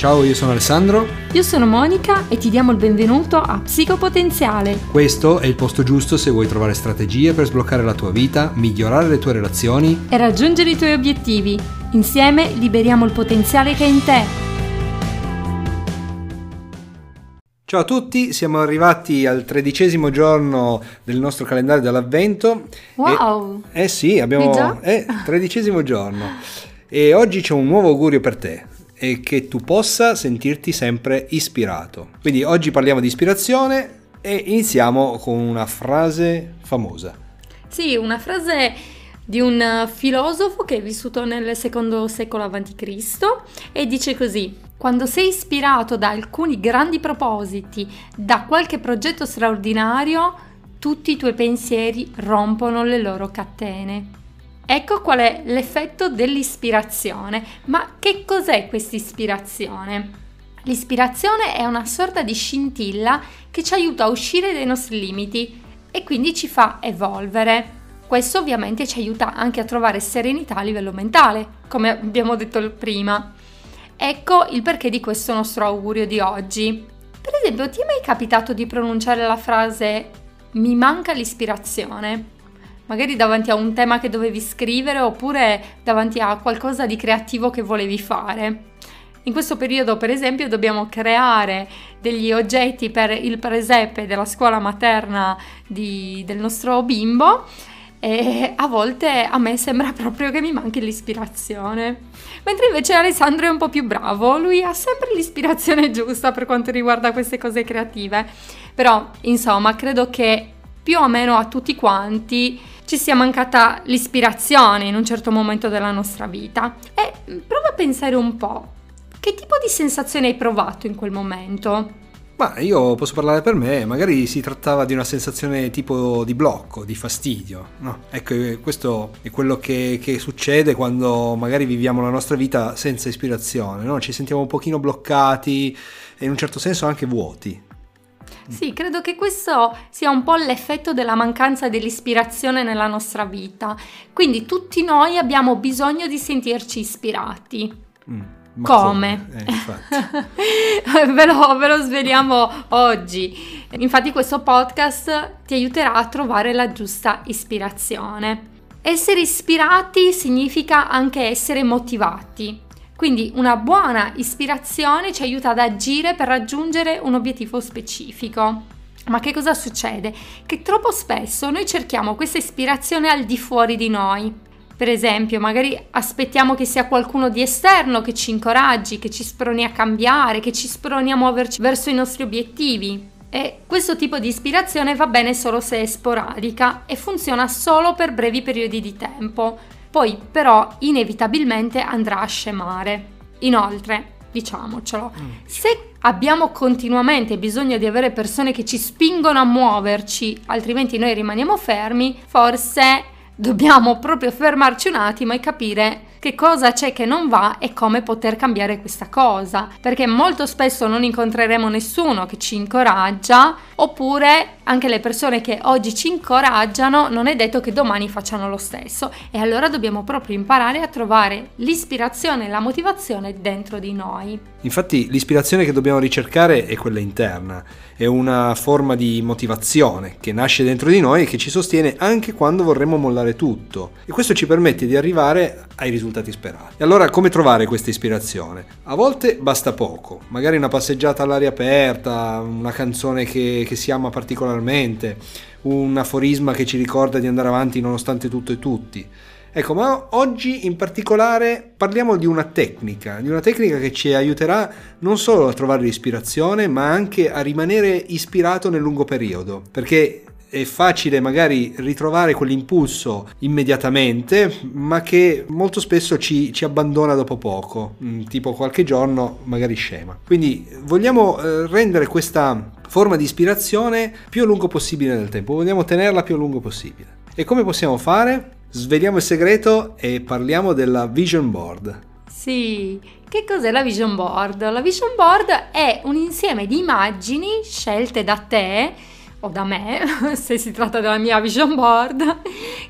Ciao, io sono Alessandro. Io sono Monica e ti diamo il benvenuto a Psicopotenziale. Questo è il posto giusto se vuoi trovare strategie per sbloccare la tua vita, migliorare le tue relazioni e raggiungere i tuoi obiettivi. Insieme liberiamo il potenziale che è in te. Ciao a tutti, siamo arrivati al tredicesimo giorno del nostro calendario dell'avvento. Wow! E, eh sì, abbiamo... Già? Eh, tredicesimo giorno. E oggi c'è un nuovo augurio per te e che tu possa sentirti sempre ispirato. Quindi oggi parliamo di ispirazione e iniziamo con una frase famosa. Sì, una frase di un filosofo che è vissuto nel secondo secolo a.C. e dice così: Quando sei ispirato da alcuni grandi propositi, da qualche progetto straordinario, tutti i tuoi pensieri rompono le loro catene. Ecco qual è l'effetto dell'ispirazione. Ma che cos'è questa ispirazione? L'ispirazione è una sorta di scintilla che ci aiuta a uscire dai nostri limiti e quindi ci fa evolvere. Questo ovviamente ci aiuta anche a trovare serenità a livello mentale, come abbiamo detto prima. Ecco il perché di questo nostro augurio di oggi. Per esempio, ti è mai capitato di pronunciare la frase mi manca l'ispirazione? Magari davanti a un tema che dovevi scrivere oppure davanti a qualcosa di creativo che volevi fare. In questo periodo, per esempio, dobbiamo creare degli oggetti per il presepe della scuola materna di, del nostro bimbo e a volte a me sembra proprio che mi manchi l'ispirazione. Mentre invece Alessandro è un po' più bravo, lui ha sempre l'ispirazione giusta per quanto riguarda queste cose creative. Però, insomma, credo che più o meno a tutti quanti ci sia mancata l'ispirazione in un certo momento della nostra vita. E prova a pensare un po', che tipo di sensazione hai provato in quel momento? Ma io posso parlare per me, magari si trattava di una sensazione tipo di blocco, di fastidio. No? Ecco, eh, questo è quello che, che, succede quando magari viviamo la nostra vita senza ispirazione, no? ci sentiamo un pochino bloccati e in un certo senso anche vuoti. Sì, credo che questo sia un po' l'effetto della mancanza dell'ispirazione nella nostra vita. Quindi tutti noi abbiamo bisogno di sentirci ispirati. Mm, come? come? Eh, ve, lo, ve lo sveliamo oggi. Infatti questo podcast ti aiuterà a trovare la giusta ispirazione. Essere ispirati significa anche essere motivati. Quindi una buona ispirazione ci aiuta ad agire per raggiungere un obiettivo specifico. Ma che cosa succede? Che troppo spesso noi cerchiamo questa ispirazione al di fuori di noi. Per esempio, magari aspettiamo che sia qualcuno di esterno che ci incoraggi, che ci sproni a cambiare, che ci sproni a muoverci verso i nostri obiettivi. E questo tipo di ispirazione va bene solo se è sporadica e funziona solo per brevi periodi di tempo poi però inevitabilmente andrà a scemare. Inoltre, diciamocelo, mm. se abbiamo continuamente bisogno di avere persone che ci spingono a muoverci, altrimenti noi rimaniamo fermi, forse dobbiamo proprio fermarci un attimo e capire che cosa c'è che non va e come poter cambiare questa cosa, perché molto spesso non incontreremo nessuno che ci incoraggia, oppure anche le persone che oggi ci incoraggiano non è detto che domani facciano lo stesso e allora dobbiamo proprio imparare a trovare l'ispirazione e la motivazione dentro di noi. Infatti l'ispirazione che dobbiamo ricercare è quella interna, è una forma di motivazione che nasce dentro di noi e che ci sostiene anche quando vorremmo mollare tutto e questo ci permette di arrivare ai risultati sperati. E allora come trovare questa ispirazione? A volte basta poco, magari una passeggiata all'aria aperta, una canzone che, che si ama particolarmente, un aforisma che ci ricorda di andare avanti nonostante tutto e tutti. Ecco, ma oggi in particolare parliamo di una tecnica, di una tecnica che ci aiuterà non solo a trovare l'ispirazione, ma anche a rimanere ispirato nel lungo periodo, perché è facile magari ritrovare quell'impulso immediatamente, ma che molto spesso ci, ci, abbandona dopo poco, mm, tipo qualche giorno magari scema. Quindi vogliamo eh, rendere questa forma di ispirazione più a lungo possibile nel tempo, vogliamo tenerla più a lungo possibile. E come possiamo fare? Sveliamo il segreto e parliamo della vision board. Sì, che cos'è la vision board? La vision board è un insieme di immagini scelte da te o da me, se si tratta della mia vision board,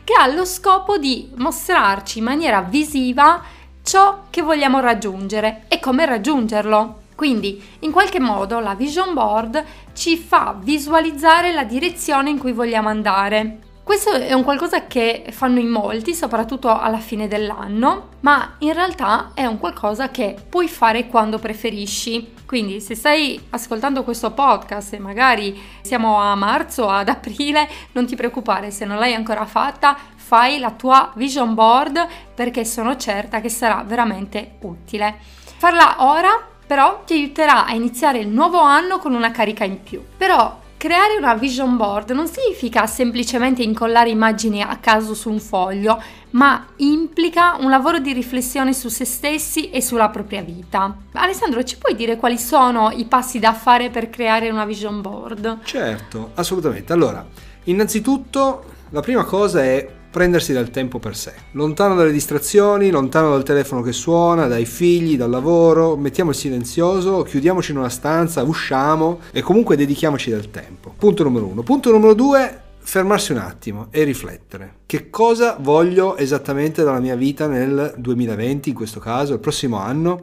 che ha lo scopo di mostrarci in maniera visiva ciò che vogliamo raggiungere e come raggiungerlo. Quindi, in qualche modo, la vision board ci fa visualizzare la direzione in cui vogliamo andare. Questo è un qualcosa che fanno in molti, soprattutto alla fine dell'anno, ma in realtà è un qualcosa che puoi fare quando preferisci. Quindi se stai ascoltando questo podcast e magari siamo a marzo ad aprile, non ti preoccupare, se non l'hai ancora fatta, fai la tua vision board perché sono certa che sarà veramente utile. Farla ora però ti aiuterà a iniziare il nuovo anno con una carica in più. Però creare una vision board non significa semplicemente incollare immagini a caso su un foglio, ma implica un lavoro di riflessione su se stessi e sulla propria vita. Alessandro, ci puoi dire quali sono i passi da fare per creare una vision board? Certo, assolutamente. Allora, innanzitutto la prima cosa è prendersi del tempo per sé, lontano dalle distrazioni, lontano dal telefono che suona, dai figli, dal lavoro, mettiamo il silenzioso, chiudiamoci in una stanza, usciamo e comunque dedichiamoci del tempo. Punto numero uno. Punto numero due, fermarsi un attimo e riflettere. Che cosa voglio esattamente dalla mia vita nel 2020, in questo caso, il prossimo anno?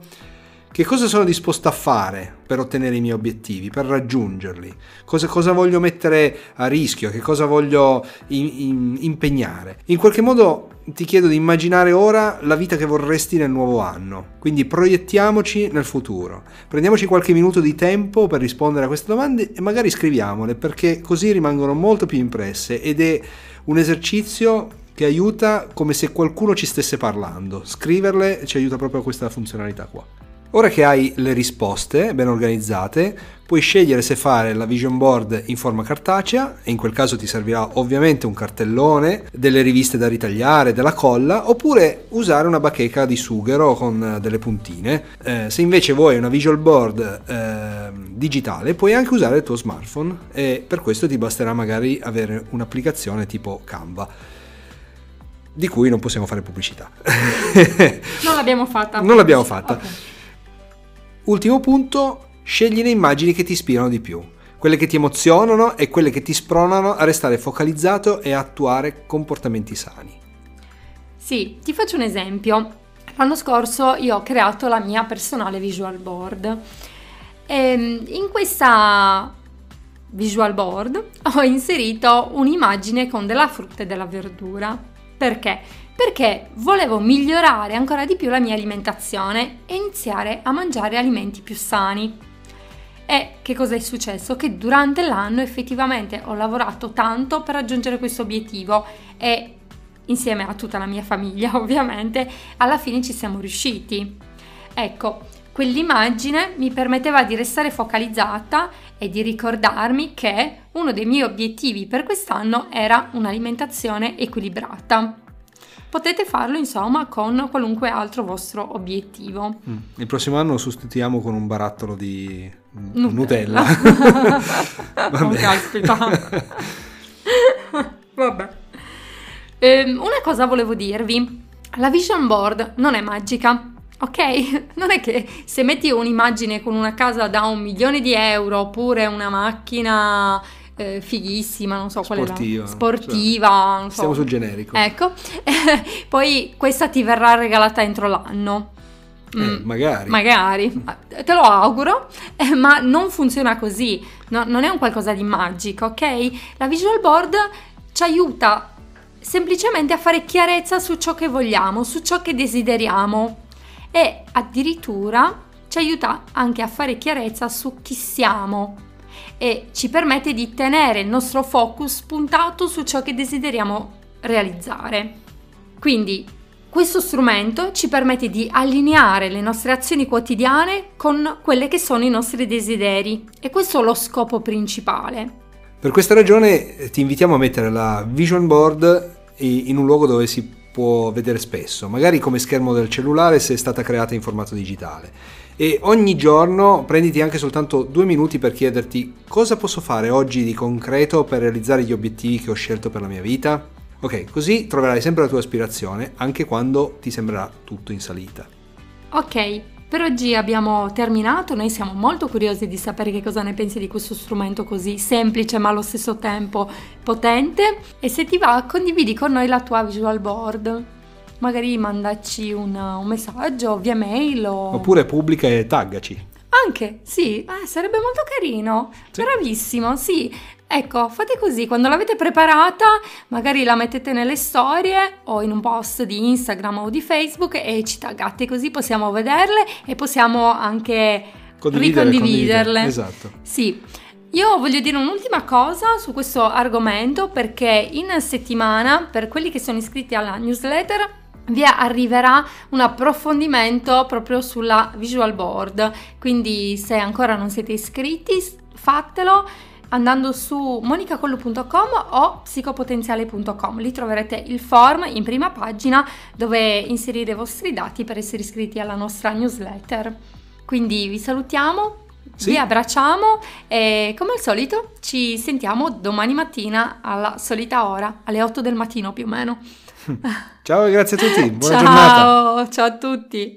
Che cosa sono disposto a fare per ottenere i miei obiettivi, per raggiungerli? Cosa, cosa voglio mettere a rischio? Che cosa voglio in, in, impegnare? In qualche modo ti chiedo di immaginare ora la vita che vorresti nel nuovo anno. Quindi proiettiamoci nel futuro. Prendiamoci qualche minuto di tempo per rispondere a queste domande e magari scriviamole perché così rimangono molto più impresse ed è un esercizio che aiuta come se qualcuno ci stesse parlando. Scriverle ci aiuta proprio a questa funzionalità qua. Ora che hai le risposte ben organizzate, puoi scegliere se fare la vision board in forma cartacea, e in quel caso ti servirà ovviamente un cartellone, delle riviste da ritagliare, della colla, oppure usare una bacheca di sughero con delle puntine. Eh, se invece vuoi una visual board eh, digitale, puoi anche usare il tuo smartphone e per questo ti basterà magari avere un'applicazione tipo Canva di cui non possiamo fare pubblicità. non l'abbiamo fatta. Non l'abbiamo fatta. Okay. Ultimo punto, scegli le immagini che ti ispirano di più, quelle che ti emozionano e quelle che ti spronano a restare focalizzato e a attuare comportamenti sani. Sì, ti faccio un esempio. L'anno scorso io ho creato la mia personale visual board e in questa visual board ho inserito un'immagine con della frutta e della verdura. Perché? Perché volevo migliorare ancora di più la mia alimentazione e iniziare a mangiare alimenti più sani. E che cosa è successo? Che durante l'anno effettivamente ho lavorato tanto per raggiungere questo obiettivo e insieme a tutta la mia famiglia ovviamente alla fine ci siamo riusciti. Ecco, quell'immagine mi permetteva di restare focalizzata e di ricordarmi che uno dei miei obiettivi per quest'anno era un'alimentazione equilibrata potete farlo insomma con qualunque altro vostro obiettivo. Mm. Il prossimo anno lo sostituiamo con un barattolo di Nutella. Nutella. Vabbè. caspita. Vabbè. Ehm, una cosa volevo dirvi. La vision board non è magica. Ok? Non è che se metti un'immagine con una casa da un milione di euro oppure una macchina eh, fighissima, non so qual sportiva, è sportiva, cioè, non so. Stiamo sul generico. Ecco, poi questa ti verrà regalata entro l'anno. Eh, mm, magari. Magari, te lo auguro, eh, ma non funziona così, no, non è un qualcosa di magico, ok? La visual board ci aiuta semplicemente a fare chiarezza su ciò che vogliamo, su ciò che desideriamo e addirittura ci aiuta anche a fare chiarezza su chi siamo, e ci permette di tenere il nostro focus puntato su ciò che desideriamo realizzare. Quindi questo strumento ci permette di allineare le nostre azioni quotidiane con quelle che sono i nostri desideri e questo è lo scopo principale. Per questa ragione eh, ti invitiamo a mettere la vision board in un luogo dove si può vedere spesso, magari come schermo del cellulare se è stata creata in formato digitale e ogni giorno prenditi anche soltanto due minuti per chiederti cosa posso fare oggi di concreto per realizzare gli obiettivi che ho scelto per la mia vita. Ok, così troverai sempre la tua aspirazione anche quando ti sembrerà tutto in salita. Ok, per oggi abbiamo terminato, noi siamo molto curiosi di sapere che cosa ne pensi di questo strumento così semplice ma allo stesso tempo potente e se ti va condividi con noi la tua visual board magari mandaci un, un messaggio via mail o... Oppure pubblica e taggaci. Anche, sì, eh, sarebbe molto carino. Sì. Bravissimo, sì. Ecco, fate così, quando l'avete preparata, magari la mettete nelle storie o in un post di Instagram o di Facebook e ci taggate così possiamo vederle e possiamo anche Condividere, ricondividerle. Esatto. Sì. Io voglio dire un'ultima cosa su questo argomento perché in settimana, per quelli che sono iscritti alla newsletter, vi arriverà un approfondimento proprio sulla visual board. Quindi se ancora non siete iscritti, fatelo andando su monicacollo.com o psicopotenziale.com. Lì troverete il form in prima pagina dove inserire i vostri dati per essere iscritti alla nostra newsletter. Quindi vi salutiamo, Sì. vi abbracciamo e come al solito ci sentiamo domani mattina alla solita ora, alle 8 del mattino più o meno. Ciao e grazie a tutti. Buona ciao, giornata. ciao a tutti.